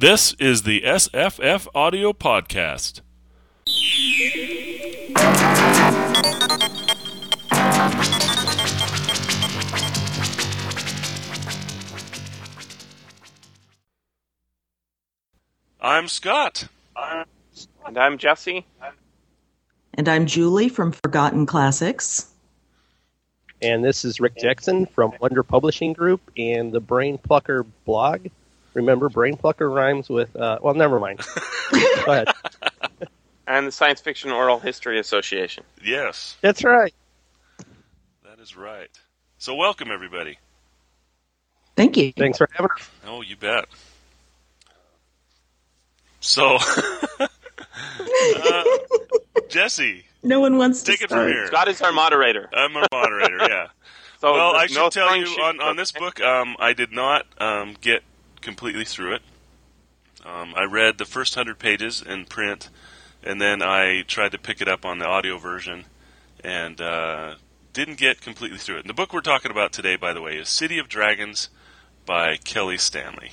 This is the SFF Audio Podcast. I'm Scott. And I'm Jesse. And I'm Julie from Forgotten Classics. And this is Rick Jackson from Wonder Publishing Group and the Brain Plucker blog. Remember, Brain Plucker rhymes with, uh, well, never mind. Go ahead. And the Science Fiction Oral History Association. Yes, That's right. that is right. So, welcome everybody. Thank you. Thanks for having us. Oh, you bet. So, uh, Jesse, No one wants to take it from start. here. Scott is our moderator. I'm a moderator. Yeah. So well, I no should tell you shit- on, on this book, um, I did not um, get completely through it. Um, I read the first hundred pages in print, and then I tried to pick it up on the audio version, and uh, didn't get completely through it. And the book we're talking about today, by the way, is City of Dragons by Kelli Stanley.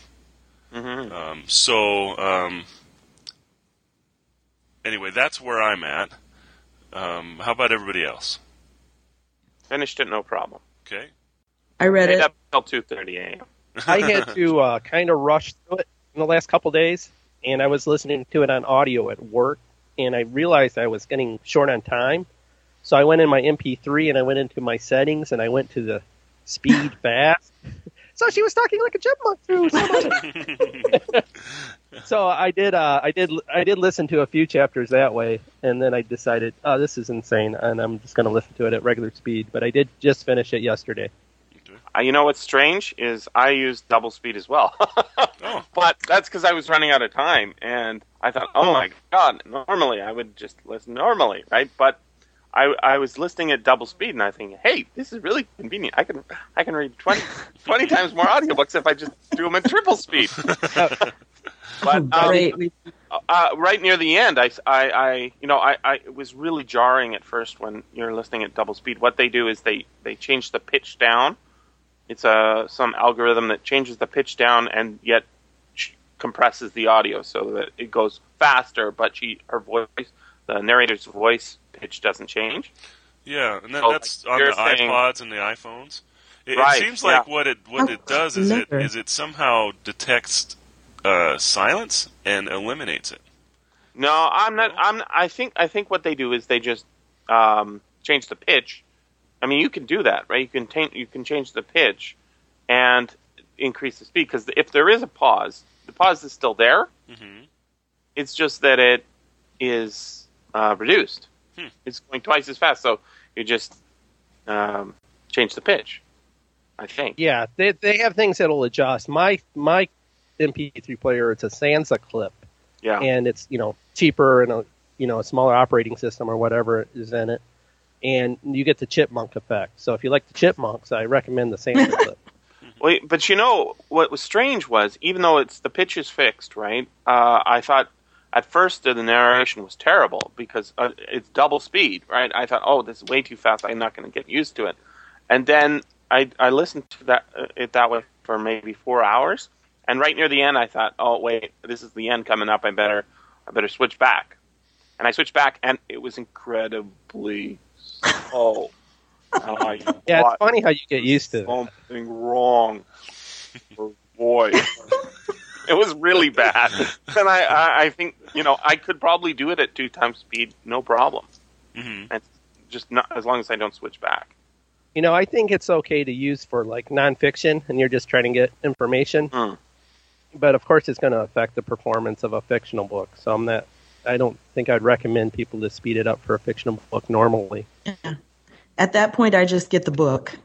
Mhm. Um, so, um, anyway, that's where I'm at. Um, how about everybody else? Finished it, no problem. Okay. I read it. up till two thirty a.m. I had to uh, kind of rush through it in the last couple days, and I was listening to it on audio at work, and I realized I was getting short on time. So I went in my MP3 and I went into my settings and I went to the speed fast. So she was talking like a chipmunk through so I did, uh, I did, I did listen to a few chapters that way, and then I decided, oh, this is insane, and I'm just going to listen to it at regular speed. But I did just finish it yesterday. Uh, you know what's strange is I used double speed as well, Oh. but that's because I was running out of time, and I thought, oh my god, normally I would just listen normally, right? But I, I was listening at double speed, and I think, hey, this is really convenient. I can I can read 20, 20 times more audiobooks if I just do them at triple speed. But um, uh, right near the end, I, I, I you know, I, I, it was really jarring at first when you're listening at double speed. What they do is they, they change the pitch down. It's a some algorithm that changes the pitch down and yet sh- compresses the audio so that it goes faster, but she her voice, the narrator's voice pitch doesn't change. Yeah, and then So, that's like, on the saying- iPods and the iPhones. It, Right, it seems like yeah. what it what it does is it never. is it somehow detects uh, silence and eliminates it. No, I'm not. I'm. I think. I think what they do is they just um, change the pitch. I mean, you can do that, right? You can ta- you can change the pitch and increase the speed because if there is a pause, the pause is still there. hmm It's just that it is uh, reduced. Hmm. It's going twice as fast, so you just um, change the pitch. I think. Yeah, they they have things that'll adjust. My my MP3 player, it's a Sansa clip, Yeah. and it's you know cheaper and a you know a smaller operating system or whatever is in it, and you get the chipmunk effect. So if you like the chipmunks, I recommend the Sansa clip. Well, but you know what was strange was even though it's the pitch is fixed, right? Uh, I thought at first the narration was terrible because uh, it's double speed, right? I thought, oh, this is way too fast. I'm not going to get used to it. And then I I listened to that uh, it that way for maybe four hours, and right near the end, I thought, oh wait, this is the end coming up. I better I better switch back. And I switched back, and it was incredibly slow. And I Yeah, it's funny how you get used to it. something wrong. Oh, boy, it was really bad. And I, I, I think you know I could probably do it at two times speed, no problem. hmm And just not as long as I don't switch back. You know, I think it's okay to use for like nonfiction, and you're just trying to get information. Hmm. But of course, it's going to affect the performance of a fictional book. So I'm not. I don't think I'd recommend people to speed it up for a fictional book normally. At that point, I just get the book.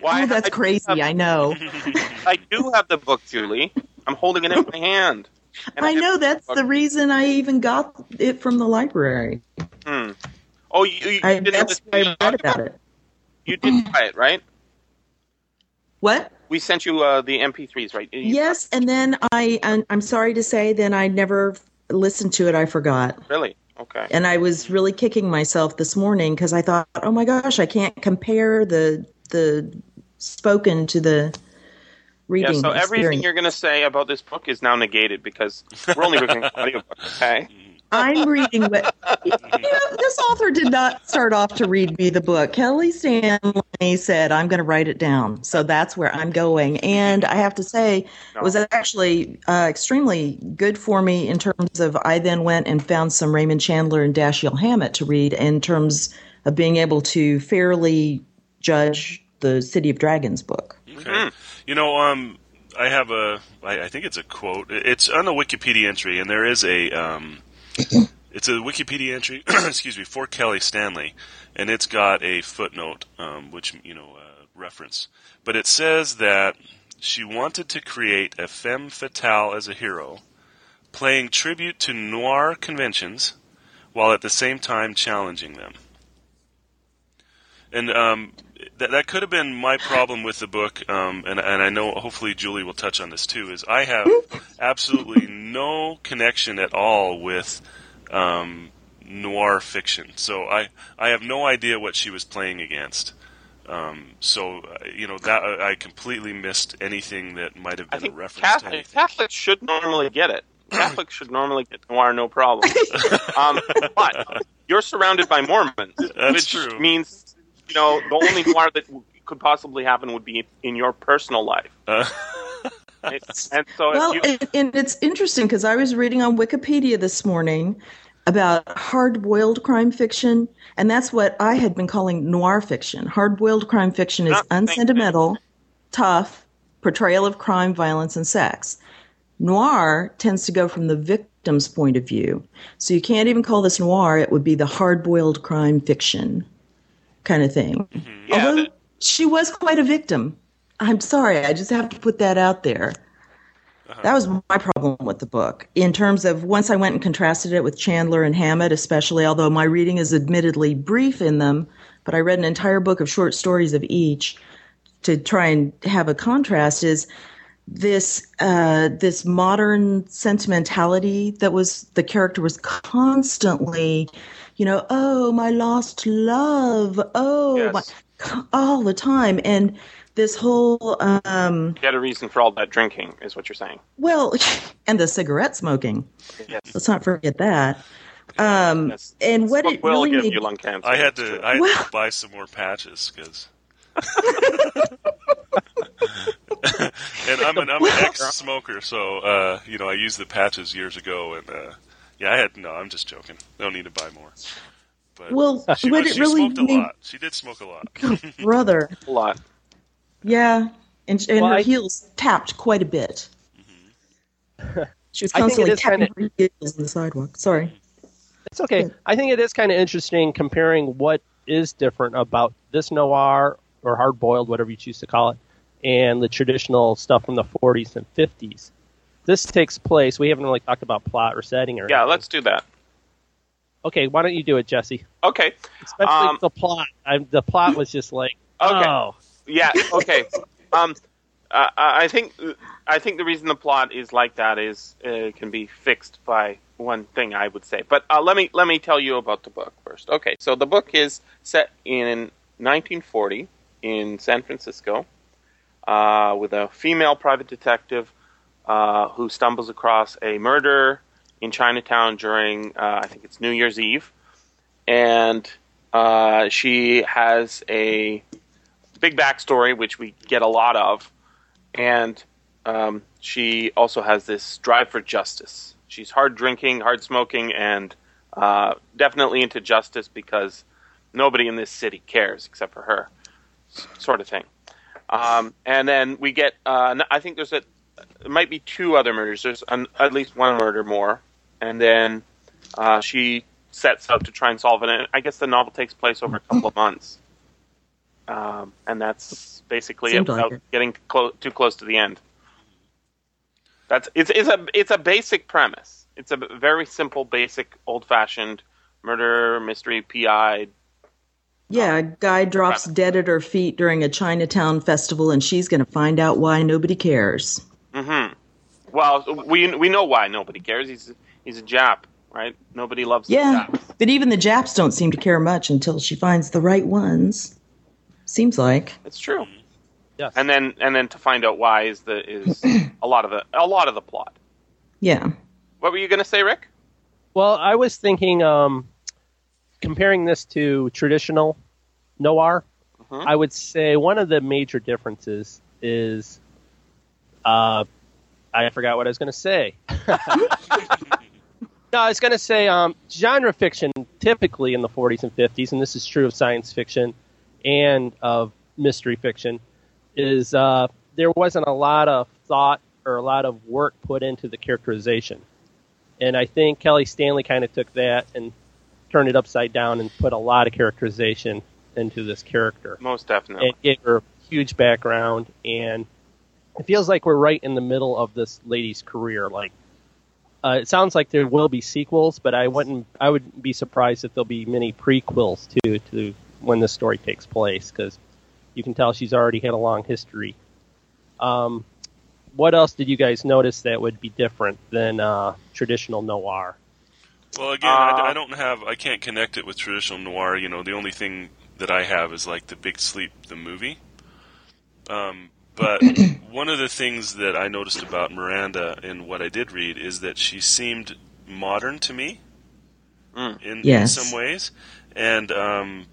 Why? oh, that's I, crazy. I know. I do have the book, Julie. I'm holding it in my hand. And I have know. That's book. the reason I even got it from the library. Hmm. Oh, you, you I, didn't that's why I read about it. You did buy it, right? What? We sent you uh, the MP3s, right? You- Yes, and then I. I'm, I'm sorry to say, then I never listened to it. I forgot. Really? Okay. and I was really kicking myself this morning because I thought, oh my gosh, I can't compare the the spoken to the reading. Yeah, so everything experience. you're going to say about this book is now negated because we're only reading audiobook, okay? I'm reading what you know, this author did not start off to read me the book. Kelli Stanley said, I'm going to write it down. So that's where I'm going. And I have to say, it was actually uh, extremely good for me in terms of I then went and found some Raymond Chandler and Dashiell Hammett to read in terms of being able to fairly judge the City of Dragons book. Okay. You know, um, I have a, I, I think it's a quote. It's on a Wikipedia entry, and there is a, um, it's a Wikipedia entry, excuse me, for Kelli Stanley, and it's got a footnote, um, which you know, uh, reference. But it says that she wanted to create a femme fatale as a hero, playing tribute to noir conventions, while at the same time challenging them. And um, that that could have been my problem with the book, um, and and I know hopefully Julie will touch on this too. Is I have absolutely no connection at all with um, noir fiction, so I I have no idea what she was playing against. Um, so uh, you know that uh, I completely missed anything that might have been a reference to Catholic, anything. Catholics should normally get it. Catholics should normally get noir, no problem. um, but you're surrounded by Mormons, That's which true. means you know the only noir that could possibly happen would be in your personal life. Uh, It- and so, Well, you, and, and it's interesting because I was reading on Wikipedia this morning about hard boiled crime fiction, and that's what I had been calling noir fiction. Hard boiled crime fiction is Not the unsentimental, tough, portrayal of crime, violence, and sex. Noir tends to go from the victim's point of view. So you can't even call this noir, it would be the hard boiled crime fiction kind of thing. yeah, Although that- she was quite a victim. I'm sorry, I just have to put that out there. That was my problem with the book. In terms of once I went and contrasted it with Chandler and Hammett, especially, although my reading is admittedly brief in them, but I read an entire book of short stories of each to try and have a contrast, is this uh, this modern sentimentality that was the character was constantly, you know, oh my lost love, oh Yes. my, all the time, and this whole um, you had a reason for all that drinking, is what you're saying. well, and the cigarette smoking. Yes. Let's not forget that. Um, Yes. and what Smoke it will really give made you lung cancer. I had to. I had Well- to buy some more patches because. and I'm an I'm an ex-smoker, so uh, you know I used the patches years ago, and uh, yeah, I had no. I'm just joking. Don't need to buy more. But Well, she, what was- it really smoked a lot. She did smoke a lot. brother, a lot. yeah, and, and Well, her I- heels tapped quite a bit. Mm-hmm. She was I think it constantly tapping kinda- her heels on the sidewalk. Sorry. Mm-hmm. It's okay. I think it is kind of interesting comparing what is different about this noir or hard boiled, whatever you choose to call it, and the traditional stuff from the 40s and 50s. This takes place. We haven't really talked about plot or setting or Yeah, anything. let's do that. Okay, why don't you do it, Jesse? Okay. Especially Um, the plot. I, the plot was just like, Okay. oh, Yeah. Okay. um, uh, I think I think the reason the plot is like that is uh, it can be fixed by one thing I would say. But uh, let me let me tell you about the book first. Okay. So the book is set in 1940 in San Francisco uh, with a female private detective uh, who stumbles across a murder in Chinatown during uh, I think it's New Year's Eve, and uh, she has a big backstory, which we get a lot of, and um, she also has this drive for justice. She's hard drinking, hard smoking, and uh, definitely into justice because nobody in this city cares except for her, sort of thing. Um, and then we get, uh, I think there's a, there might be two other murders. There's an, at least one murder more, and then uh, she sets out to try and solve it. And I guess the novel takes place over a couple of months, um, and that's basically it Seemed like it. getting clo- too close to the end. That's it's it's a it's a basic premise. It's a very simple, basic, old-fashioned murder mystery PI. Yeah, a guy drops dead at her feet during a Chinatown festival, and she's going to find out why nobody cares. Hmm Well, we we know why nobody cares. He's he's a Jap, right? Nobody loves the Yeah, Japs. but even the Japs don't seem to care much until she finds the right ones. Seems like. It's true. Yes. and then and then to find out why is the is a lot of the a lot of the plot. Yeah. What were you going to say, Rick? Well, I was thinking, um, comparing this to traditional noir, Mhm. I would say one of the major differences is, uh, I forgot what I was going to say. no, I was going to say um, genre fiction typically in the 40s and 50s, and this is true of science fiction and of mystery fiction, is uh, there wasn't a lot of thought or a lot of work put into the characterization. And I think Kelli Stanley kind of took that and turned it upside down and put a lot of characterization into this character. Most definitely. And gave her a huge background and it feels like we're right in the middle of this lady's career. Like uh, it sounds like there will be sequels, but I wouldn't I would be surprised if there'll be many prequels to to when this story takes place because you can tell she's already had a long history. Um, what else did you guys notice that would be different than uh, traditional noir? Well, again, I, Uh, I don't have, I can't connect it with traditional noir. You know, the only thing that I have is like the Big Sleep, the movie. Um, but one of the things that I noticed about Miranda in what I did read is that she seemed modern to me Mm. in, Yes. in some ways. And um,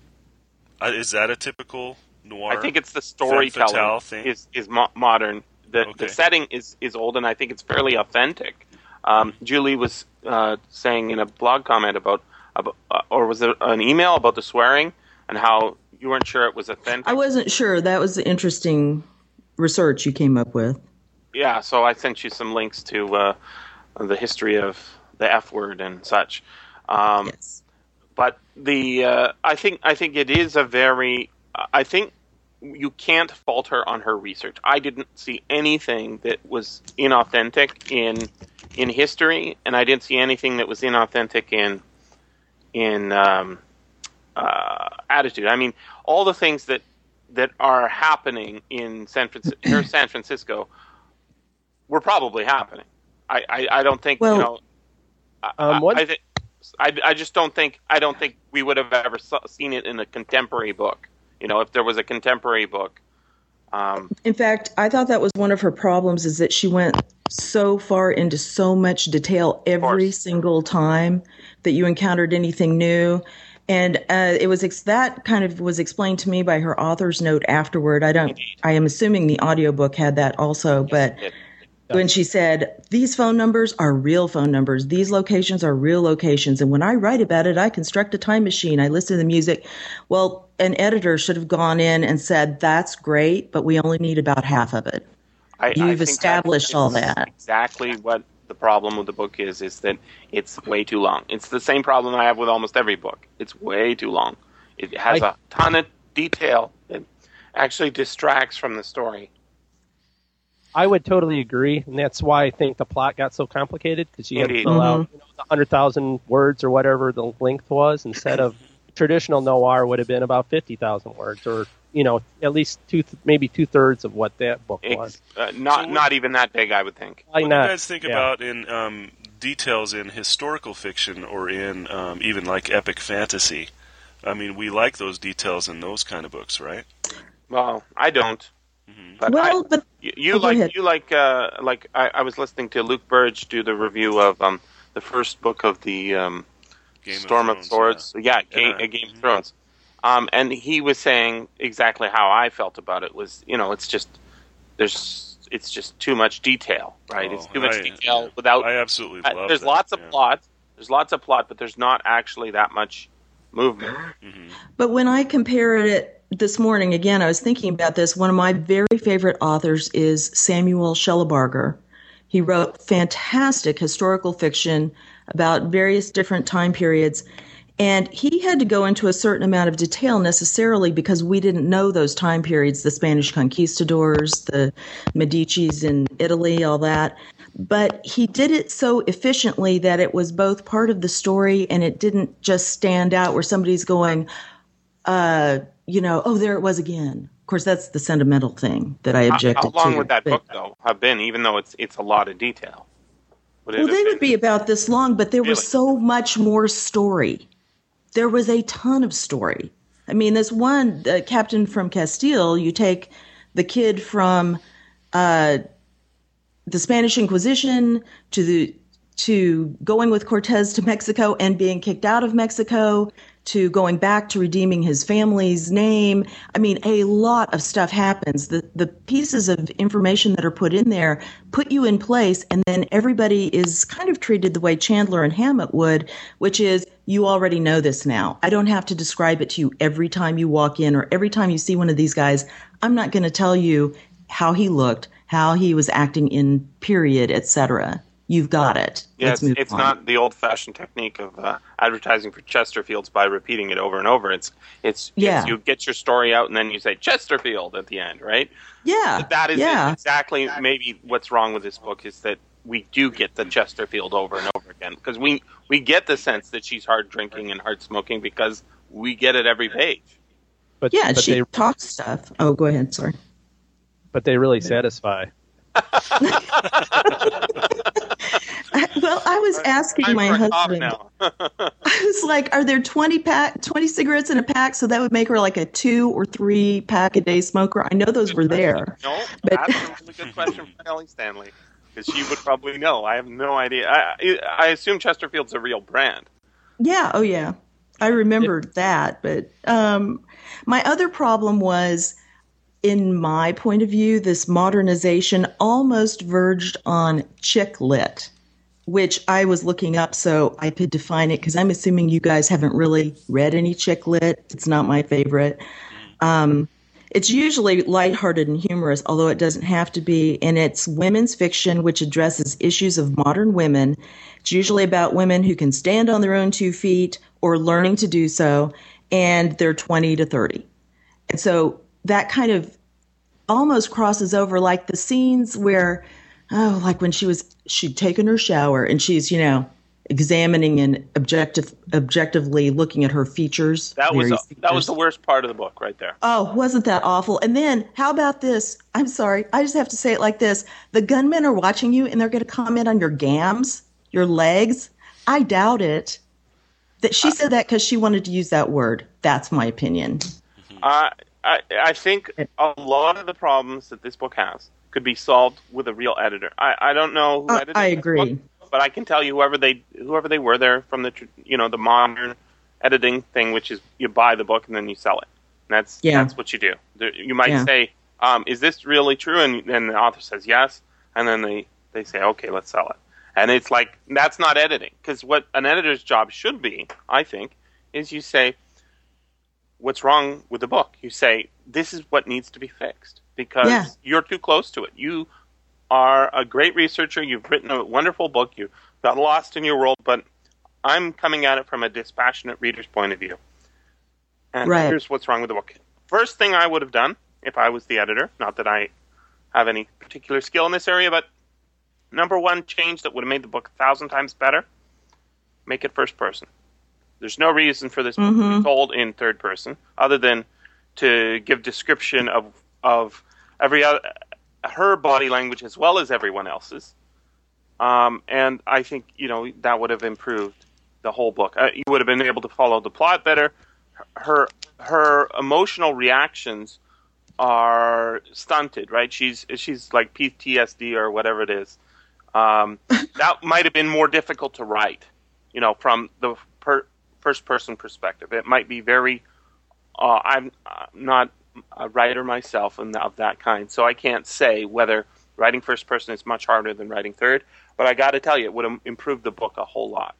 is that a typical noir? I think it's the fatale storytelling thing? is is mo- modern. The Okay. the setting is is old, and I think it's fairly authentic. Um, Julie was uh, saying in a blog comment about, about uh, or was it an email about the swearing and how you weren't sure it was authentic. I wasn't sure. That was interesting research you came up with. Yeah, so I sent you some links to uh, the history of the F word and such. Um, Yes. but the uh, I think I think it is a very I think you can't fault her on her research. I didn't see anything that was inauthentic in in history, and I didn't see anything that was inauthentic in in um, uh, attitude. I mean, all the things that that are happening in San Francisco, San Francisco, were probably happening. I, I, I don't think Well- you know. I- Um, what- I, think I, I just don't think I don't think we would have ever saw, seen it in a contemporary book. You know, if there was a contemporary book. Um, In fact, I thought that was one of her problems is that she went so far into so much detail every single time that you encountered anything new. And uh, it was ex- that kind of was explained to me by her author's note afterward. I don't. I am assuming the audiobook had that also, but when she said these phone numbers are real phone numbers, these locations are real locations, and when I write about it, I construct a time machine. I listen to the music. Well, an editor should have gone in and said that's great, but we only need about half of it. I, I You've that established all that. Exactly what the problem with the book is is that it's way too long. It's the same problem I have with almost every book. It's way too long. It has I- a ton of detail that actually distracts from the story. I would totally agree, and that's why I think the plot got so complicated because you had to Indeed. fill out mm-hmm. you know, the hundred thousand words or whatever the length was, instead of traditional noir would have been about fifty thousand words, or you know at least two, maybe two thirds of what that book was. Uh, not So- not even that big, I would think. Why what not? do you guys think Yeah. about in um, details in historical fiction or in um, even like epic fantasy? I mean, we like those details in those kind of books, right? Well, I don't. But I, well, but you, you Oh, like you like uh, like I, I was listening to Luke Burrage do the review of um, the first book of the um, Game Storm of, Thrones, Swords. Yeah, Game, Yeah. uh, Game of Thrones. Um, and he was saying exactly how I felt about it. Was you know, it's just there's it's just too much detail, right? it's Oh, too much I- detail yeah. without. I absolutely uh, love there's that, lots of yeah. plot. There's lots of plot, but there's not actually that much movement. But when I compared it this morning, again, I was thinking about this. One of my very favorite authors is Samuel Shellabarger. He wrote fantastic historical fiction about various different time periods. And he had to go into a certain amount of detail necessarily because we didn't know those time periods, the Spanish conquistadors, the Medici's in Italy, all that. But he did it so efficiently that it was both part of the story and it didn't just stand out where somebody's going, uh, you know, oh, there it was again. Of course, that's the sentimental thing that I objected how long to. would that but- book though have been? Even though it's it's a lot of detail. Would Well, they been- would be about this long, but there Really? was so much more story. There was a ton of story. I mean, this one, uh, Captain from Castile, you take the kid from uh, the Spanish Inquisition to the to going with Cortez to Mexico and being kicked out of Mexico to going back to redeeming his family's name. I mean, a lot of stuff happens. The the pieces of information that are put in there put you in place, and then everybody is kind of treated the way Chandler and Hammett would, which is you already know this now. I don't have to describe it to you every time you walk in or every time you see one of these guys. I'm not going to tell you how he looked, how he was acting in period, etc. You've got it. Yeah, Let's it's, it's not the old-fashioned technique of uh, advertising for Chesterfields by repeating it over and over. It's it's Yeah. it's you get your story out and then you say Chesterfield at the end, right? Yeah. That is yeah. exactly maybe what's wrong with this book is that we do get the Chesterfield over and over again because we we get the sense that she's hard drinking and hard smoking because we get it every page. But Yeah, but she they talks stuff. Oh, go ahead. Sorry. but they really satisfy. well, I was asking Time my for a cough husband. now. I was like, "Are there twenty pack, twenty cigarettes in a pack?" So that would make her like a two or three pack a day smoker. I know those were there. No, But- that's a really good question for Kelli Stanley because she would probably know. I have no idea. I I assume Chesterfield's a real brand. Yeah. Oh, yeah. I remember that. But um, my other problem was, in my point of view, this modernization almost verged on chick lit, which I was looking up so I could define it because I'm assuming you guys haven't really read any chick lit. It's not my favorite. Um, it's usually lighthearted and humorous, although it doesn't have to be. And it's women's fiction, which addresses issues of modern women. It's usually about women who can stand on their own two feet or learning to do so, and they're 20 to 30. And so that kind of almost crosses over like the scenes where, oh, like when she was, she'd taken her shower and she's, you know, examining and objective, objectively looking at her features. That was various that was the worst part of the book right there. Oh, wasn't that awful? And then, how about this? I'm sorry, I just have to say it like this: the gunmen are watching you, and they're going to comment on your gams, your legs. I doubt it. That she said that because she wanted to use that word. That's my opinion. Uh, I I think a lot of the problems that this book has could be solved with a real editor. I, I don't know who Uh, I agree. But I can tell you whoever they whoever they were there from the you know the modern editing thing, which is you buy the book and then you sell it. And that's Yeah. that's what you do. You might Yeah. say, um, "Is this really true?" And and the author says yes, and then they they say, "Okay, let's sell it." And it's like that's not editing because what an editor's job should be, I think, is you say, what's wrong with the book. You say, this is what needs to be fixed because Yeah. you're too close to it. You are a great researcher. You've written a wonderful book. You got lost in your world, but I'm coming at it from a dispassionate reader's point of view. And Right. here's what's wrong with the book. First thing I would have done if I was the editor, not that I have any particular skill in this area, but number one change that would have made the book a thousand times better make it first person. There's no reason for this book to be mm-hmm. told in third person other than to give description of of every other, her body language as well as everyone else's. Um, and I think you know that would have improved the whole book. Uh, you would have been able to follow the plot better. Her her emotional reactions are stunted, right? She's she's like PTSD or whatever it is. Um, that might have been more difficult to write, you know, from the per, first person perspective. It might be very. Uh, I'm uh, not a writer myself and of that kind, so I can't say whether writing first person is much harder than writing third. But I got to tell you, it would have improved the book a whole lot.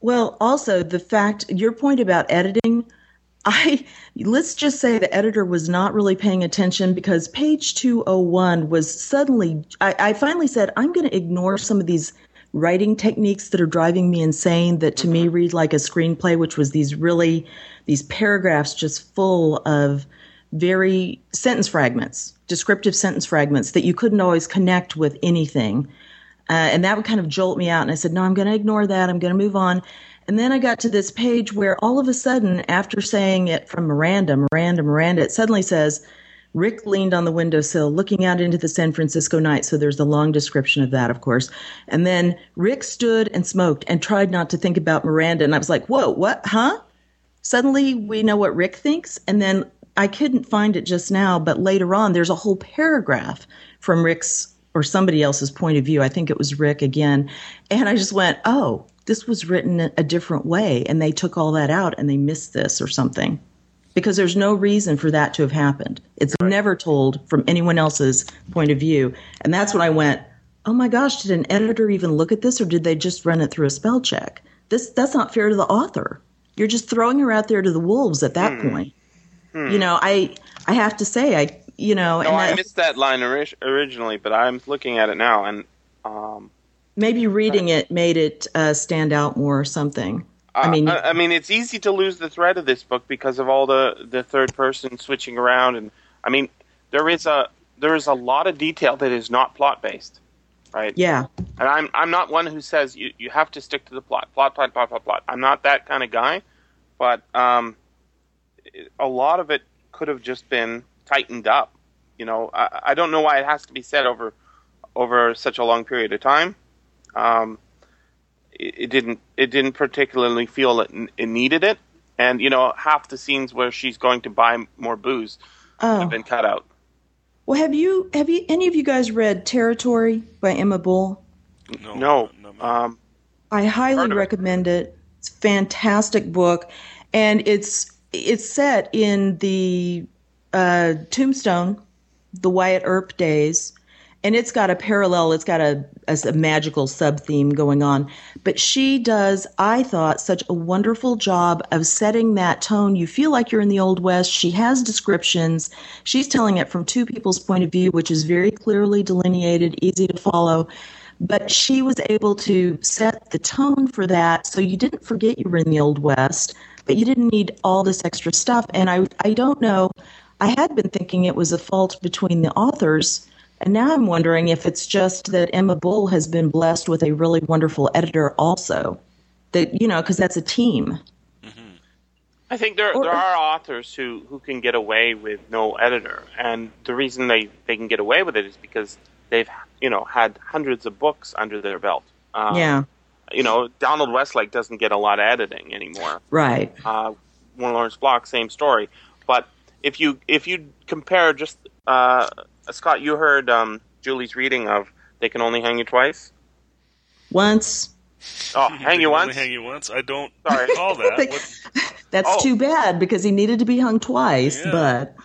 Well, also the fact your point about editing, I let's just say the editor was not really paying attention because page 201 was suddenly I, I finally said I'm going to ignore some of these writing techniques that are driving me insane that to me mm-hmm. read like a screenplay which was these really these paragraphs just full of very sentence fragments descriptive sentence fragments that you couldn't always connect with anything uh, and that would kind of jolt me out. And I said, no, I'm going to ignore that. I'm going to move on. And then I got to this page where all of a sudden, after saying it from Miranda, Miranda, Miranda, it suddenly says, Rick leaned on the windowsill looking out into the San Francisco night. So there's a long description of that, of course. And then Rick stood and smoked and tried not to think about Miranda. And I was like, whoa, what? Huh? Suddenly we know what Rick thinks. And then I couldn't find it just now, but later on, there's a whole paragraph from Rick's or somebody else's point of view. I think it was Rick again. And I just went, oh, this was written a different way. And they took all that out and they missed this or something. Because there's no reason for that to have happened. It's right. never told from anyone else's point of view. And that's when I went, oh my gosh, did an editor even look at this or did they just run it through a spell check? This that's not fair to the author. You're just throwing her out there to the wolves at that hmm. point. Hmm. You know, I I have to say I you know, no, I, I missed that line ori- originally, but I'm looking at it now, and um, maybe reading it made it uh, stand out more or something. Uh, I mean, I, I, mean, it's easy to lose the thread of this book because of all the the third person switching around, and I mean, there is a there is a lot of detail that is not plot based, right? Yeah. And I'm I'm not one who says you you have to stick to the plot, plot, plot, plot, plot, plot. I'm not that kind of guy, but um, a lot of it could have just been tightened up. You know, I, I don't know why it has to be said over over such a long period of time. Um, it, it didn't it didn't particularly feel it, it, needed it, and you know, half the scenes where she's going to buy more booze oh. have been cut out. Well, have you have you any of you guys read Territory by Emma Bull? No, no. no um, I highly recommend it. it. It's a fantastic book, and it's it's set in the uh, Tombstone, the Wyatt Earp days, and it's got a parallel. It's got a, a, a magical sub theme going on. But she does, I thought, such a wonderful job of setting that tone. You feel like you're in the Old West. She has descriptions. She's telling it from two people's point of view, which is very clearly delineated, easy to follow. But she was able to set the tone for that so you didn't forget you were in the Old West, but you didn't need all this extra stuff. And I, I don't know. I had been thinking it was a fault between the authors. And now I'm wondering if it's just that Emma Bull has been blessed with a really wonderful editor also. That, you know, because that's a team. Mm-hmm. I think there, or, there are authors who, who can get away with no editor. And the reason they, they can get away with it is because they've, you know, had hundreds of books under their belt. Um, yeah. You know, Donald Westlake doesn't get a lot of editing anymore. Right. Uh, Warren Lawrence Block, same story. But if you if you compare just uh, Scott, you heard um, Julie's reading of "They Can Only Hang You Twice." Once. Oh, hang you once. hang you once. I don't Sorry. recall that. That's oh. too bad because he needed to be hung twice. Yeah. But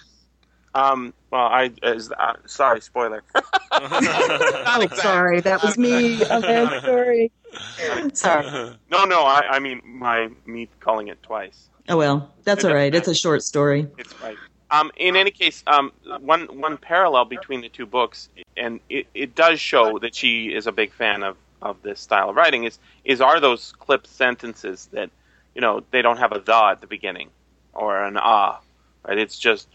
um, well, I is uh, sorry, spoiler. oh, sorry, that was me. Okay, sorry. Sorry. No, no, I, I mean my me calling it twice. Oh well, that's all right. It's a short story. It's right. Um, in any case, um, one one parallel between the two books, and it, it does show that she is a big fan of, of this style of writing. Is is are those clipped sentences that you know they don't have a the at the beginning or an ah, right? It's just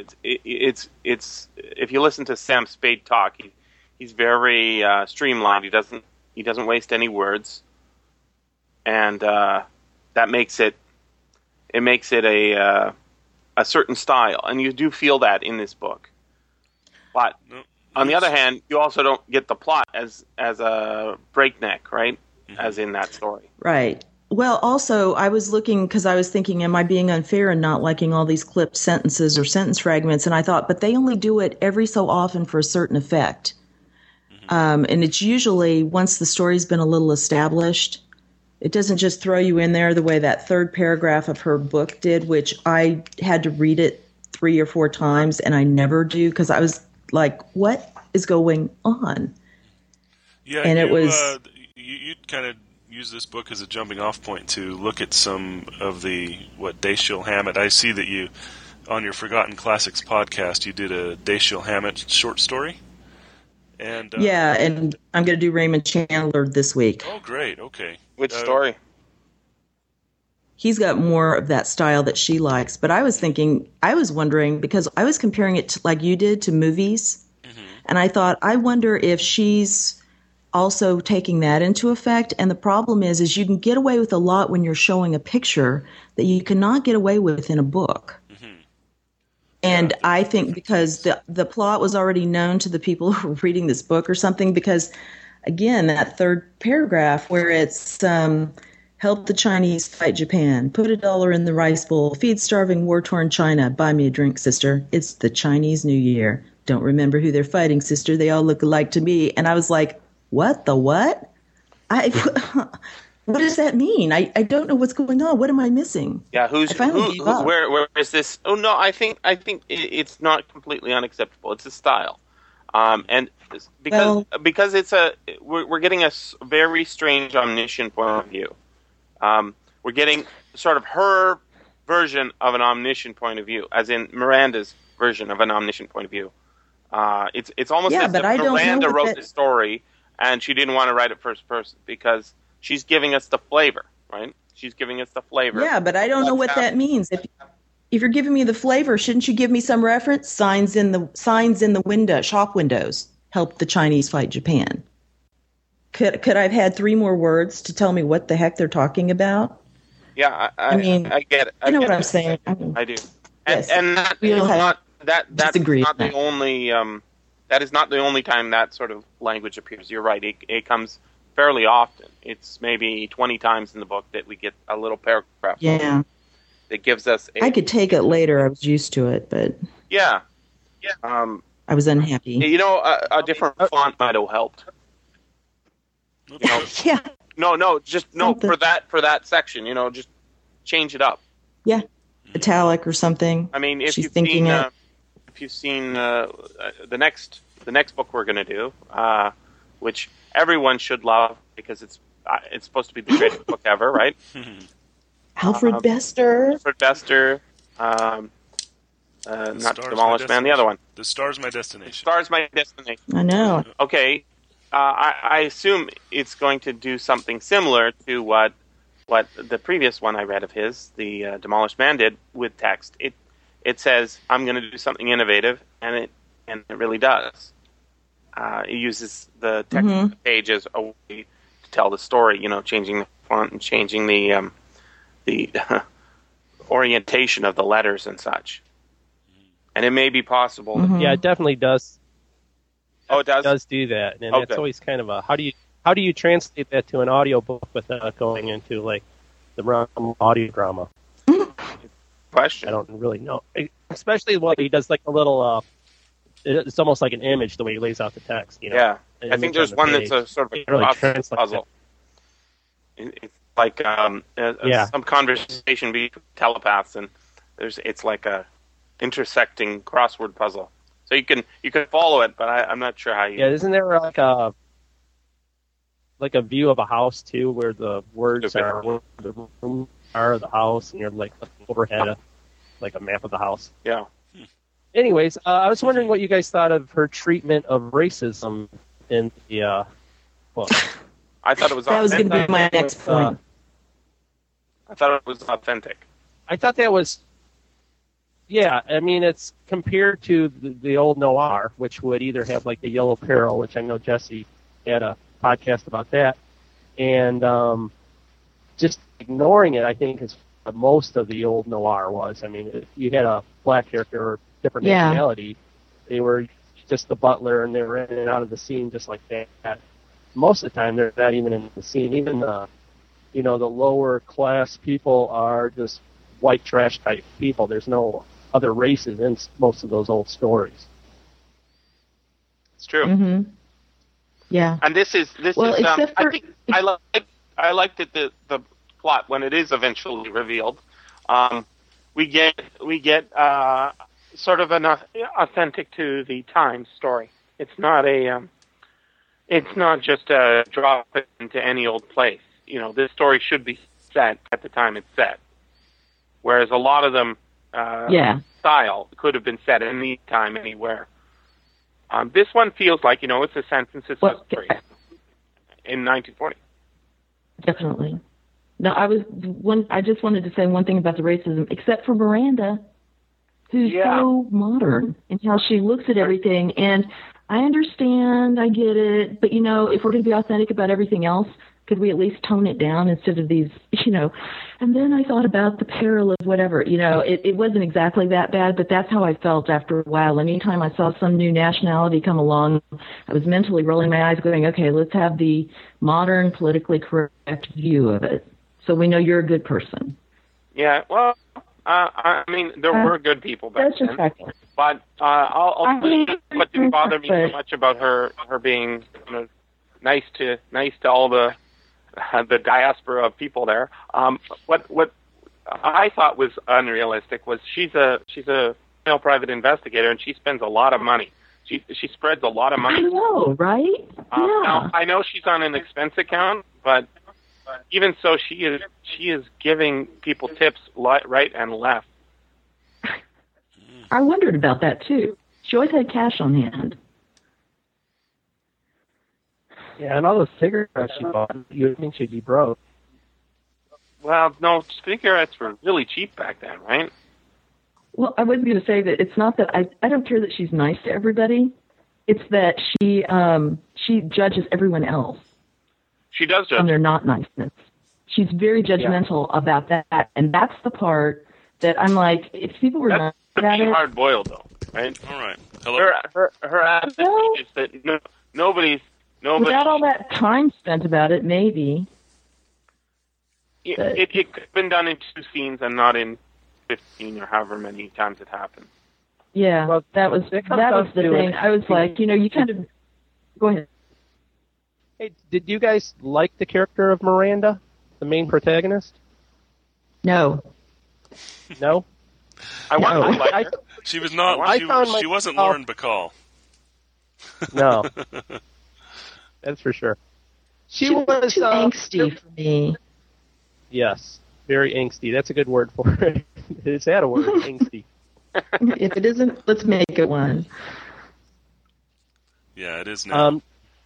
it's it, it's it's if you listen to Sam Spade talk, he, he's very uh, streamlined. He doesn't he doesn't waste any words, and uh, that makes it it makes it a uh, a certain style, and you do feel that in this book. But on the other hand, you also don't get the plot as as a breakneck, right? Mm-hmm. As in that story, right? Well, also, I was looking because I was thinking, am I being unfair and not liking all these clipped sentences or sentence fragments? And I thought, but they only do it every so often for a certain effect. Mm-hmm. Um, and it's usually once the story's been a little established it doesn't just throw you in there the way that third paragraph of her book did, which I had to read it three or four times and I never do because I was like, what is going on? Yeah, and you, it was. Uh, you, you kind of use this book as a jumping off point to look at some of the what Dashiell Hammett. I see that you on your Forgotten Classics podcast you did a Dashiell Hammett short story. And uh, yeah, and I'm going to do Raymond Chandler this week. Oh, great! Okay. Which uh, story? He's got more of that style that she likes, but I was thinking, I was wondering because I was comparing it to, like you did to movies, mm-hmm. and I thought, I wonder if she's also taking that into effect. And the problem is, is you can get away with a lot when you're showing a picture that you cannot get away with in a book. And I think because the the plot was already known to the people who were reading this book or something, because again, that third paragraph where it's um, Help the Chinese fight Japan. Put a dollar in the rice bowl. Feed starving, war torn China. Buy me a drink, sister. It's the Chinese New Year. Don't remember who they're fighting, sister. They all look alike to me. And I was like, what the what? I. what does that mean? I, I don't know what's going on. What am I missing? Yeah, who's I finally who, gave who- up. where where is this? Oh no, I think I think it's not completely unacceptable. It's a style, um, and because Well- because it's a we're, we're getting a very strange omniscient point of view. Um, we're getting sort of her version of an omniscient point of view, as in Miranda's version of an omniscient point of view. Uh, it's it's almost Yeah, as but if I don't know Miranda wrote that- the story and she didn't want to write it first person because she's giving us the flavor, right? She's giving us the flavor. Yeah, but I don't know what What's that means. If if you're giving me the flavor, shouldn't you give me some reference? Signs in the signs in the window, shop windows. Help the Chinese fight Japan. Could could I've had three more words to tell me what the heck they're talking about? Yeah, I, I, mean, I get it. I I know what I'm it. saying. I mean, I do. And, Yes. and that We is all have not that that's not the that. only um, that is not the only time that sort of language appears. You're right. It, it comes fairly often. It's maybe 20 times in the book that we get a little paragraph yeah, that gives us a I could take it later. I was used to it, but yeah yeah. Um, I was unhappy. you know, a, a different font might have helped. You know, Yeah, no, no, just no Something. for that for that section. You know, just change it up. yeah, italic or something. I mean, if She's you've thinking seen, it. uh, if you've seen uh, uh, the next the next book we're going to do, uh, which everyone should love because it's uh, it's supposed to be the greatest book ever, right? Alfred um, Bester. Alfred Bester, um, uh, not Stars Demolish Man, the other one. The star's my destination. The Stars My Destination. I know. Okay, uh, I, I assume it's going to do something similar to what what the previous one I read of his, the uh, Demolished Man, did with text. It it says I'm going to do something innovative, and it and it really does. Uh, it uses the text Mhm. the page as a way to tell the story. You know, changing the font and changing the um, the orientation of the letters and such. And it may be possible. Mhm. Yeah, it definitely does Oh, it does. does do that, and Okay. that's always kind of a how do you how do you translate that to an audio book without going into like the realm of audio drama? Question. I don't really know, especially when he does like a little. uh It's almost like an image the way he lays out the text. You know? Yeah, An I think there's the one page. that's a sort of a really puzzle. It- It's like um, a, a- Yeah. some conversation between telepaths, and there's it's like a intersecting crossword puzzle. So you can you can follow it, but I, I'm not sure how you. Yeah, isn't there like a like a view of a house too, where the words Okay. are the room are of the house, and you're like looking overhead, a, like a map of the house. Yeah. Anyways, uh, I was wondering what you guys thought of her treatment of racism in the uh, book. I thought it was. That was going to be my next point. I thought it was authentic. I thought that was, yeah. I mean, it's compared to the, the old noir, which would either have like the Yellow Peril, which I know Jesse had a podcast about that, and um, just ignoring it. I think is what most of the old noir was. I mean, if you had a black character or different Yeah. nationality, they were just the butler, and they were in and out of the scene just like that. Most of the time, they're not even in the scene. Even the you know, the lower class people are just white trash type people. There's no other races in most of those old stories. It's true. hmm Yeah. And this is this Well, is. Um, except I for- think I like I liked it the the plot when it is eventually revealed. Um, we get we get uh, sort of an au- authentic to the time story. It's not a um, it's not just a drop into any old place. You know, this story should be set at the time it's set. Whereas a lot of them uh, Yeah. style could have been set any time, anywhere. Um, this one feels like you know it's a San Francisco Well, story in 1940. Definitely. No, I was one. I just wanted to say one thing about the racism, except for Miranda, who's Yeah. so modern in how she looks at everything. And I understand, I get it, but you know, if we're going to be authentic about everything else, could we at least tone it down instead of these, you know? And then I thought about the peril of whatever, you know. It, it wasn't exactly that bad, but that's how I felt after a while. Anytime I saw some new nationality come along, I was mentally rolling my eyes, going, "Okay, let's have the modern, politically correct view of it." so we know you're a good person. Yeah, well, uh, I mean, there Uh, were good people back That's then, but uh, I'll, I'll I mean, what didn't bother me so much about her her being you know, nice to nice to all the the diaspora of people there. Um, what what I thought was unrealistic was she's a she's a female private investigator and she spends a lot of money. She she spreads a lot of money. I know, right? Um, yeah. Now I know she's on an expense account, but even so, she is she is giving people tips right and left. I wondered about that too. She always had cash on hand. Yeah, and all those cigarettes she bought, you would think she'd be broke. Well, no, cigarettes were really cheap back then, right? Well, I was going to say that it's not that I I don't care that she's nice to everybody. It's that she um she judges everyone else She does judge on judge. their not niceness. She's very judgmental about that, and that's the part that I'm like, if people were That's nice about be it, hard boiled, though, right? All right. Hello. Her her her attitude Well- is that no, nobody's nobody. without all that time spent about it, maybe. it, it, it could have been done in two scenes and not in fifteen or however many times it happened. Yeah, Well, that was that was the thing. it. I was like, you know, you kind of go ahead. Hey, did you guys like the character of Miranda, the main protagonist? No, No. I want No. to like I- her. She was not. I she, found she wasn't myself- Lauren Bacall. No. That's for sure. She too, was too uh, angsty for me. Yes, very angsty. That's a good word for it. it. Is that a word? angsty. if it isn't, let's make it one. Yeah, it is now. Um,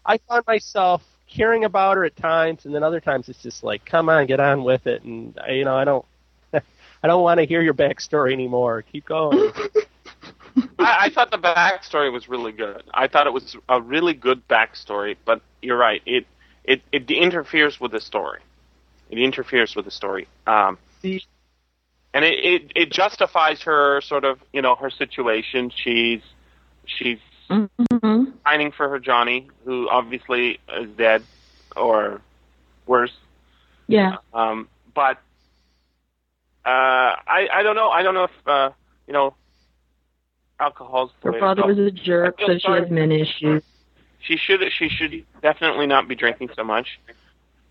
I found myself caring about her at times, and then other times it's just like, come on, get on with it. And you know, I don't, I don't want to hear your backstory anymore. Keep going. I, I thought the backstory was really good. I thought it was a really good backstory, but you're right. It it it interferes with the story. It interferes with the story. Um, See, and it, it it justifies her sort of you know her situation. She's she's hmm pining for her Johnny, who obviously is dead or worse. Yeah, Um, but uh, I I don't know. I don't know if uh, you know alcohol's the her father was a jerk, so she has men issues. She should she should definitely not be drinking so much.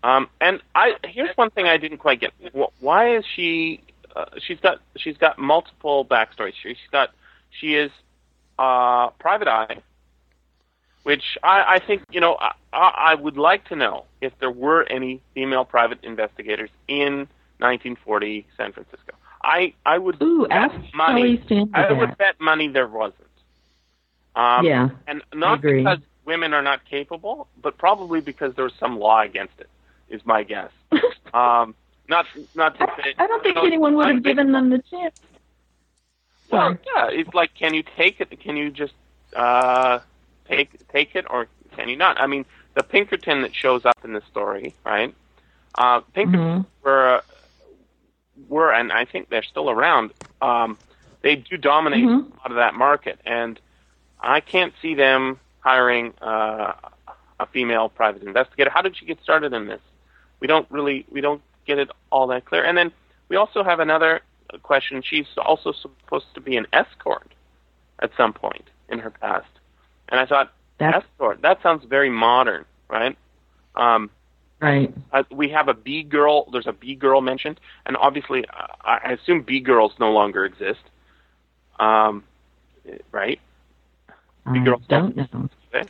Um, and I here's one thing I didn't quite get. Why is she? Uh, she's got she's got multiple backstories. She's got she is uh, private eye, which I, I think you know I, I would like to know if there were any female private investigators in 1940 San Francisco. I I would Ooh, bet ask money. I would that. bet money there wasn't. Um, Yeah, and not agree. because women are not capable, but probably because there's some law against it. Is my guess. um, not not to say. I don't think anyone would have given them the chance. Well, yeah, it's like, can you take it? Can you just uh, take take it, or can you not? I mean, the Pinkerton that shows up in the story, right? Uh, Pinkerton Mhm. were were, and I think they're still around. Um, they do dominate Mhm. a lot of that market, and I can't see them hiring uh, a female private investigator. How did she get started in this? We don't really we don't get it all that clear. And then we also have another question. She's also supposed to be an escort at some point in her past, and I thought That's escort that sounds very modern, right? Um, right. uh, we have a B girl. There's a B girl mentioned, and obviously, uh, I assume B girls no longer exist. Um, right? I girls don't know. Okay.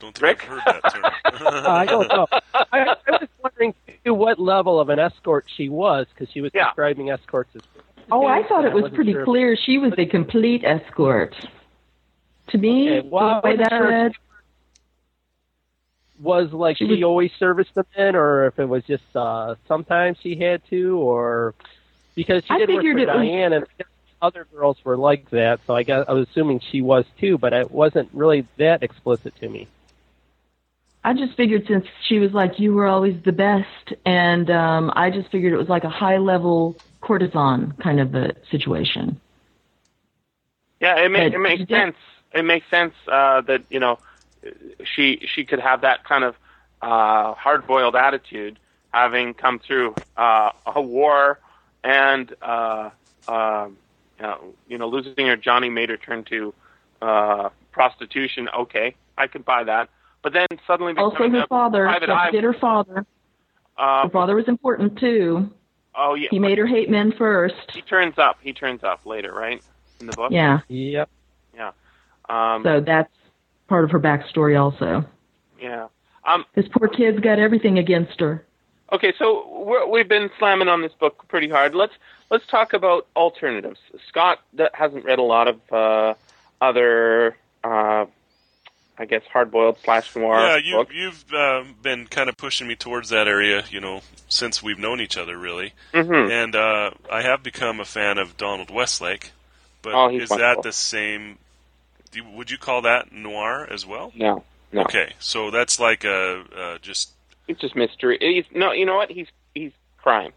don't think Rick? I've heard that term. Uh, I don't know. I, I was wondering to what level of an escort she was, because she was Yeah. describing escorts as. Oh, I thought it was pretty sure clear she was a complete escort. To me, Okay, well, the way wasn't that sure if read, was like She she was- always serviced the men, or if it was just uh sometimes she had to, or because she I did work figured for it was- and other girls were like that. So I guess I was assuming she was too, but it wasn't really that explicit to me. I just figured since she was like, you were always the best, and um, I just figured it was like a high level courtesan kind of a situation. Yeah, it, ma- it makes you did- sense. It makes sense uh, that you know she she could have that kind of uh, hard boiled attitude having come through uh, a war and uh, uh, you know losing her Johnny made her turn to uh, prostitution. Okay, I could buy that. But then suddenly also her father. private Don't eye. forget her father. Uh, Her father was important too. oh yeah, He made her hate men first. he turns up. He turns up later, right? In the book. Yeah. Yep. Um, So that's part of her backstory also. yeah. Um, This poor kid's got everything against her. Okay, so we're, we've been slamming on this book pretty hard. Let's let's talk about alternatives. Scott that hasn't read a lot of uh, other, uh, I guess, hard-boiled slash noir yeah, you, books. you've uh, been kind of pushing me towards that area, you know, since we've known each other, really. hmm And uh, I have become a fan of Donald Westlake. But Oh, is wonderful. that the same? Do, you- would you call that noir as well? No, no, Okay, so that's like a uh, just it's just mystery. He's no, you know what? He's he's crime.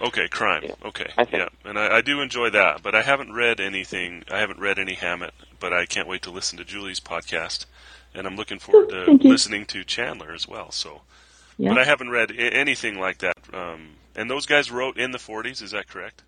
Okay crime. Yeah, okay, I think- yeah, and I, I do enjoy that. But I haven't read anything. I haven't read any Hammett. But I can't wait to listen to Julie's podcast, and I'm looking forward to listening to Chandler as well. So, Yeah. but I haven't read I- anything like that. Um, and those guys wrote in the 40s. Is that correct?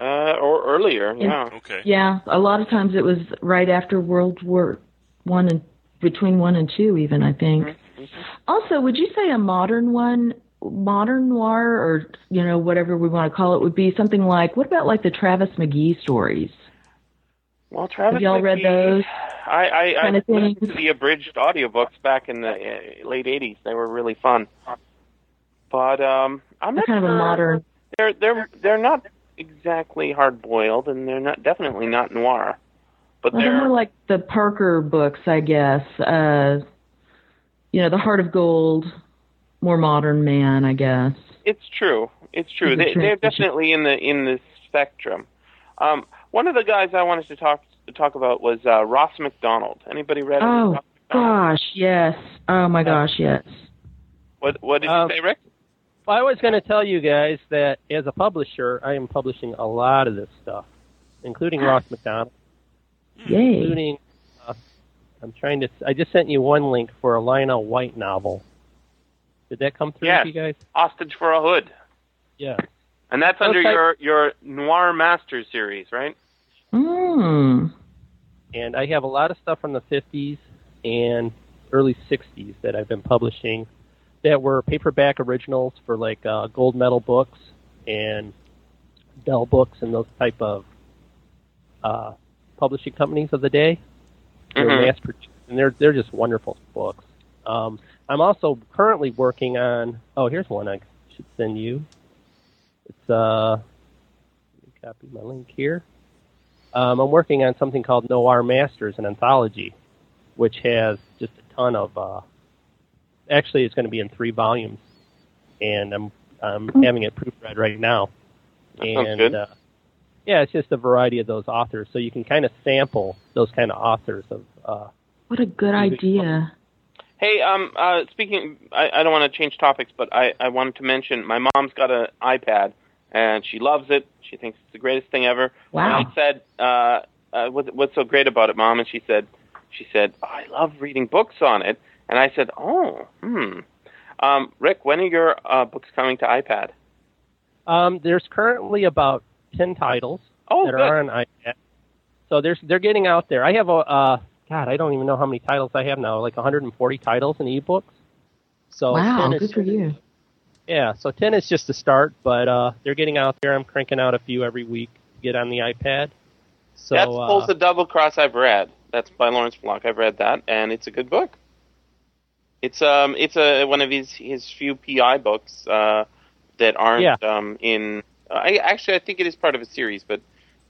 Uh, or earlier, Yeah. yeah. Okay. Yeah, a lot of times it was right after World War One and between one and two, even I think. Mm-hmm. Also, would you say a modern one, modern noir, or you know whatever we want to call it, would be something like what about like the Travis McGee stories? Well, Travis, Have y'all read those? I I, I kind of listened things? to the abridged audiobooks back in the uh, late '80s. They were really fun. But um, I'm They're not kind of a modern. They're they're they're not exactly hard boiled, and they're not definitely not noir. But Well, they're they're more like the Parker books, I guess. Uh, you know, the Heart of Gold, more modern man, I guess. it's true. It's true. It's They, they're definitely in the in the spectrum. Um, one of the guys I wanted to talk to talk about was uh, Ross Macdonald. Anybody read Oh Ross Macdonald? gosh, yes. Oh my gosh, yes. What what did you Um, say, Rick? Well, I was going to tell you guys that as a publisher, I am publishing a lot of this stuff, including Ross Macdonald, Yay. including. Uh, I'm trying to. I just sent you one link for a Lionel White novel. Did that come through Yes. to you guys? Hostage for a Hood, Yeah. and that's under type- your your Noir Master series, right? Mm. and I have a lot of stuff from the 50s and early 60s that I've been publishing that were paperback originals for like uh, gold medal books and Dell books and those type of uh, publishing companies of the day. They're Mhm. mass produced and they're they're just wonderful books. Um, I'm also currently working on. Oh, here's one I should send you. It's uh, let me copy my link here. Um, I'm working on something called Noir Masters, an anthology, which has just a ton of. Uh, actually, it's going to be in three volumes, and I'm I'm having it proofread right now. That and good. Uh, yeah, it's just a variety of those authors, so you can kind of sample those kind of authors of. Uh, What a good idea. Hey, um, uh, speaking, I, I don't want to change topics, but I, I wanted to mention my mom's got an iPad and she loves it. She thinks it's the greatest thing ever. Wow. And I said, uh, uh, what's, what's so great about it, mom? And she said, she said, oh, I love reading books on it. And I said, oh, hmm. Um, Rick, when are your uh, books coming to iPad? um, there's currently about ten titles Oh, that good. are on iPad. So there's they're getting out there. I have a uh, God, I don't even know how many titles I have now, like 140 titles in ebooks. So wow, 10 is, good for you. Yeah, so 10 is just a start, but uh, they're getting out there. I'm cranking out a few every week to get on the iPad. So That's uh, Pulls the Double Cross I've read. That's by Lawrence Block. I've read that, and it's a good book. It's um, it's a one of his his few PI books uh, that aren't Yeah. um in. I actually I think it is part of a series, but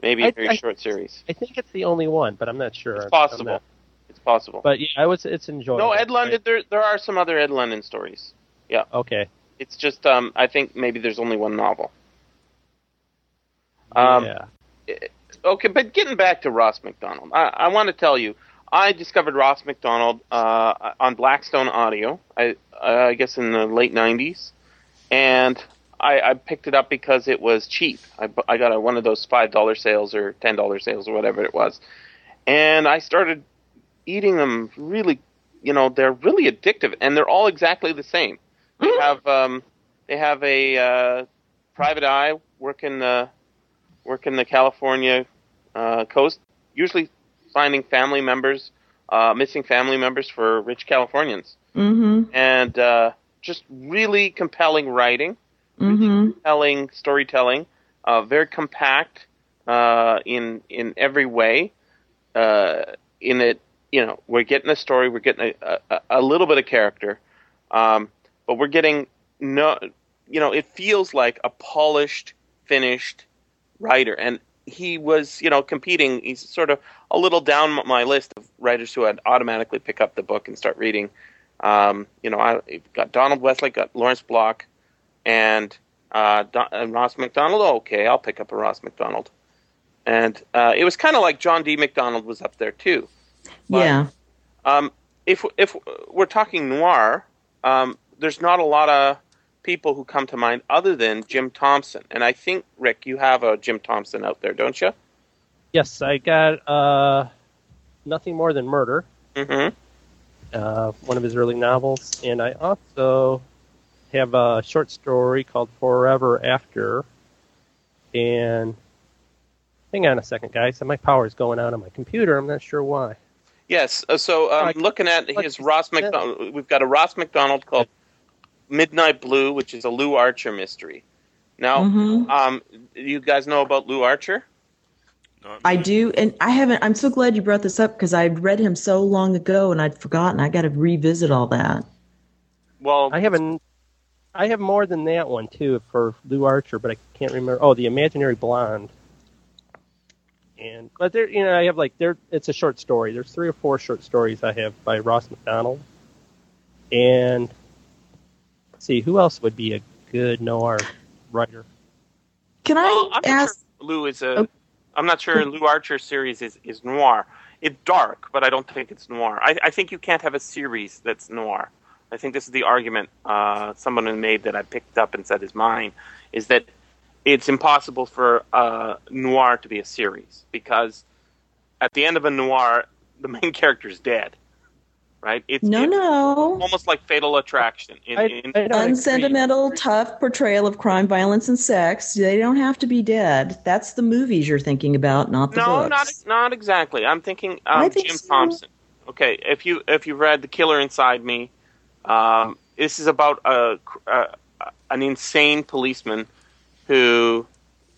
maybe a I- very I- short series. I think it's the only one, but I'm not sure. It's possible. not- It's possible. But yeah, I was. It's enjoyable. no, Ed London. There there are some other Ed London stories. Yeah. Okay. It's just um, I think maybe there's only one novel. Um, yeah. okay, but getting back to Ross Macdonald, I, I want to tell you, I discovered Ross Macdonald uh, on Blackstone Audio. I, uh, I guess in the late '90s, and I, I picked it up because it was cheap. I, I got a, one of those five dollar sales or ten dollar sales or whatever it was, and I started eating them. Really, you know, they're really addictive, and they're all exactly the same. They have um, they have a uh, private eye working the working the California uh, coast, usually finding family members, uh, missing family members for rich Californians, Mm-hmm. and uh, just really compelling writing, Mm-hmm. compelling storytelling, uh, very compact uh, in in every way. Uh, in it, you know, we're getting a story, we're getting a, a, a little bit of character, um, but we're getting no, you know, it feels like a polished, finished writer, and he was, you know, competing. He's sort of a little down my list of writers who I'd automatically pick up the book and start reading. Um, you know, I I've got Donald Westlake, got Lawrence Block, and uh, Don, and Ross Macdonald. Oh, okay, I'll pick up a Ross Macdonald. And uh, it was kind of like John D. MacDonald was up there too. But- Yeah. Um, if if we're talking noir, um, there's not a lot of people who come to mind other than Jim Thompson. And I think Rick, you have a Jim Thompson out there, don't you? Yes, I got uh, nothing more than murder. Mm-hmm. uh, one of his early novels, and I also have a short story called Forever After. And hang on a second, guys. My power's going out on my computer. I'm not sure why. Yes. uh, So um, I- looking at but- his Ross Macdonald, we've got a Ross Macdonald called Midnight Blue, which is a Lew Archer mystery. Now, Mhm. um, you guys know about Lew Archer? I do, and I haven't. I'm so glad you brought this up because I'd read him so long ago and I'd forgotten. I got to revisit all that. Well, I haven't. I have more than that one too for Lew Archer, but I can't remember. Oh, the Imaginary Blonde. And but there, you know, I have like there. It's a short story. There's three or four short stories I have by Ross Macdonald. And let's see who else would be a good noir writer. Can I well, ask? sure Lew is a. Am not sure Lew Archer series is, is noir. It's dark, but I don't think it's noir. I, I think you can't have a series that's noir. I think this is the argument uh, someone made that I picked up and said is mine, is that it's impossible for uh, noir to be a series because at the end of a noir, the main character is dead. Right? It's, No, it's no. almost like Fatal Attraction. In, I, in, I don't agree. Unsentimental, tough portrayal of crime, violence, and sex. They don't have to be dead. That's the movies you're thinking about, not the no, books. not not exactly. I'm thinking um, think Jim so. Thompson. Okay, if you if you read The Killer Inside Me, um, this is about a, a an insane policeman who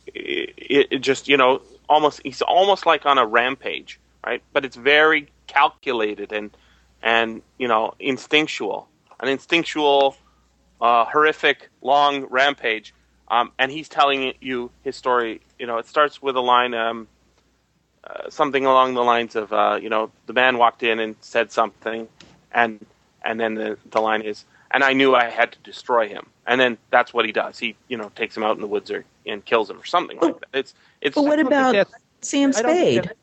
it, it just you know almost he's almost like on a rampage, right? But it's very calculated and and you know instinctual, an instinctual, uh, horrific, long rampage. Um, and he's telling you his story. You know, it starts with a line, um, uh, something along the lines of, uh, you know, the man walked in and said something, and and then the the line is, and I knew I had to destroy him. And then that's what he does. He, you know, takes him out in the woods or and kills him or something like that. It's it's. But what about Sam I don't think Spade? that-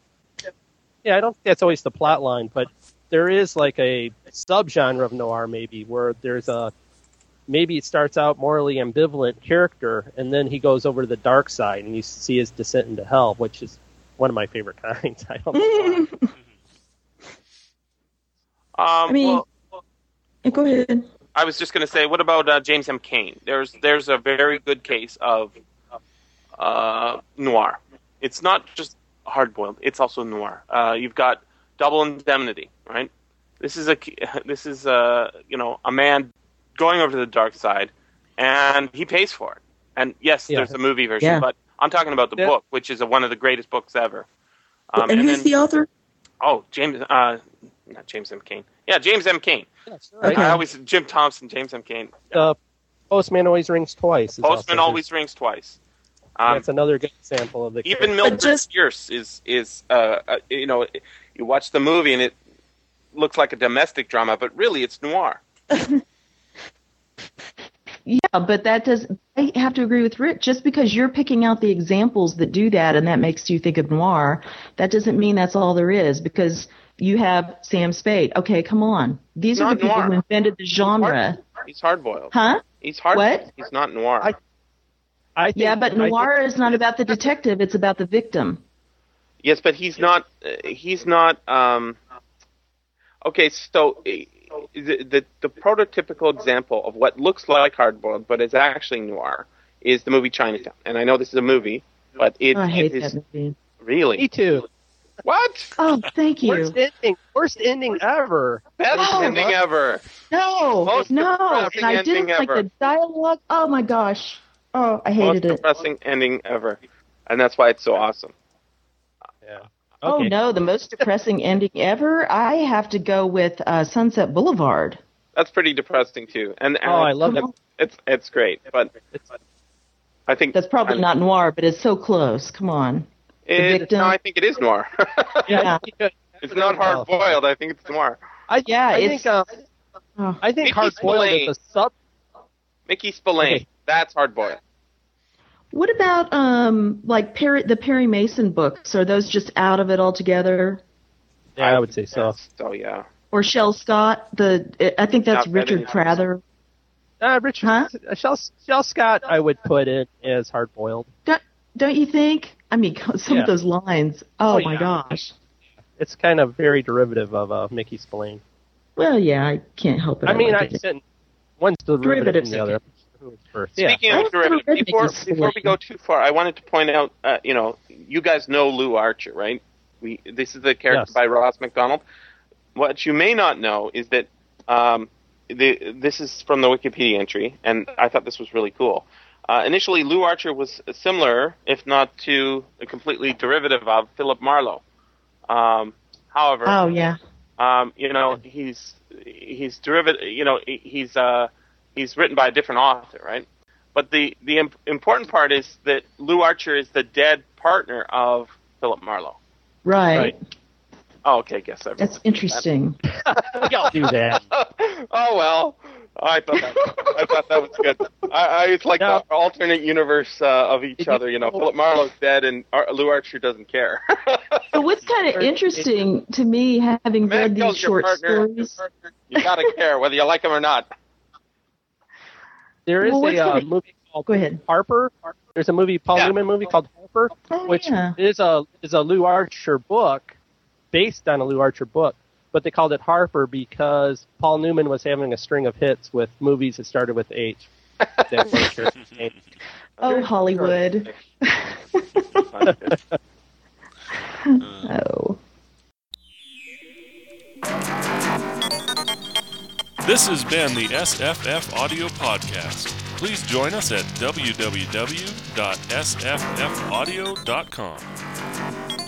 yeah, I don't think that's always the plot line, but there is like a subgenre of noir maybe where there's a maybe it starts out morally ambivalent character and then he goes over to the dark side and you see his descent into hell, which is one of my favorite kinds. I don't know. Um, I mean- well, Go ahead. I was just going to say, what about uh, James M. Cain? There's there's a very good case of uh, noir. It's not just hard boiled; it's also noir. Uh, you've got Double Indemnity, right? This is a this is a you know a man going over to the dark side, and he pays for it. And yes, Yeah. there's a movie version, Yeah. but I'm talking about the Yeah. book, which is a, one of the greatest books ever. Um, and who's then, the author? oh James, uh, not James M. Cain. Yeah, James M. Cain. Yes, right. Okay. I always Jim Thompson, James M. Cain. Uh, Postman always rings twice. Postman also- always rings twice. Um, That's another good example of the even Mildred just- Pierce is is uh, uh, you know you watch the movie and it looks like a domestic drama, but really it's noir. Yeah, but that does. I have to agree with Rick. Just because you're picking out the examples that do that, and that makes you think of noir, that doesn't mean that's all there is. Because you have Sam Spade. Okay, come on. These are the people noir. who invented the genre, He's hard boiled. huh? He's hard. What? He's not noir. I- I think, Yeah, but I think- noir is not about the detective; it's about the victim. yes, but he's not. Uh, he's not. Um, okay, so uh, the, the the prototypical example of what looks like hardboiled but is actually noir is the movie Chinatown. And I know this is a movie, but it, Oh, I hate it is that movie. really Me too. What Oh, thank you. Worst ending. Worst ending ever. best Oh. ending ever. No, Most no, depressing and I didn't ending like ever. the dialogue. Oh my gosh. Oh, I Most hated it. depressing ending ever, and that's why it's so awesome. Yeah. Oh no, the most depressing ending ever. I have to go with uh, Sunset Boulevard. That's pretty depressing too. And, and Oh, I love it. It's it's great, but It's, I think That's probably I'm- not noir, but it's so close. Come on. It, victim. no, I think it is noir. Yeah. it's not hard boiled. I think it's noir. I, Yeah, I it's- think um, Oh. I think hard boiled is a sub. Mickey Spillane. Okay. That's hard boiled. What about um like Perry the Perry Mason books? Are those just out of it altogether? Yeah, I would say so. So yeah. Or Shell Scott? The I think that's Not Richard. Prather. Uh, Richard Huh? uh, Shell, Shell Scott, I would put it as hard boiled. Don't, don't you think? I mean, some Yeah. of those lines. Oh, Oh, my yeah. gosh. It's kind of very derivative of uh, Mickey Spillane. Well, yeah, I can't help it. I mean, I like it. said one's derivative Derivatives, from the other. okay. Who was first? Speaking I of derivative, before before we go too far, I wanted to point out. Uh, you know, you guys know Lew Archer, right? We this is the character Yes. by Ross Macdonald. What you may not know is that um, the, this is from the Wikipedia entry, and I thought this was really cool. Uh, initially, Lew Archer was similar, if not to a completely derivative of Philip Marlowe. Um, however, Oh, yeah. um, you know, he's he's derivative. You know, he's uh, he's written by a different author, right? But the the imp- important part is that Lew Archer is the dead partner of Philip Marlowe. Right. Right. Oh, okay, guess everyone. That's interesting. we all do that. oh well, I thought that, I thought that was good. I, I it's like No. the alternate universe uh, of each other. You know, Philip Marlowe's dead and Ar- Lew Archer doesn't care. But what's kind of interesting to me, having Man read these short partner. stories, You gotta care whether you like them or not. There is Well, a uh, gonna- movie called Go ahead. Harper. There's a movie, Paul Yeah. Newman movie called Harper, Oh, which yeah. is a is a Lew Archer book based on a Lew Archer book. But they called it Harper because Paul Newman was having a string of hits with movies that started with H. Oh, Hollywood. oh. This has been the SFF Audio Podcast. Please join us at www.sffaudio.com.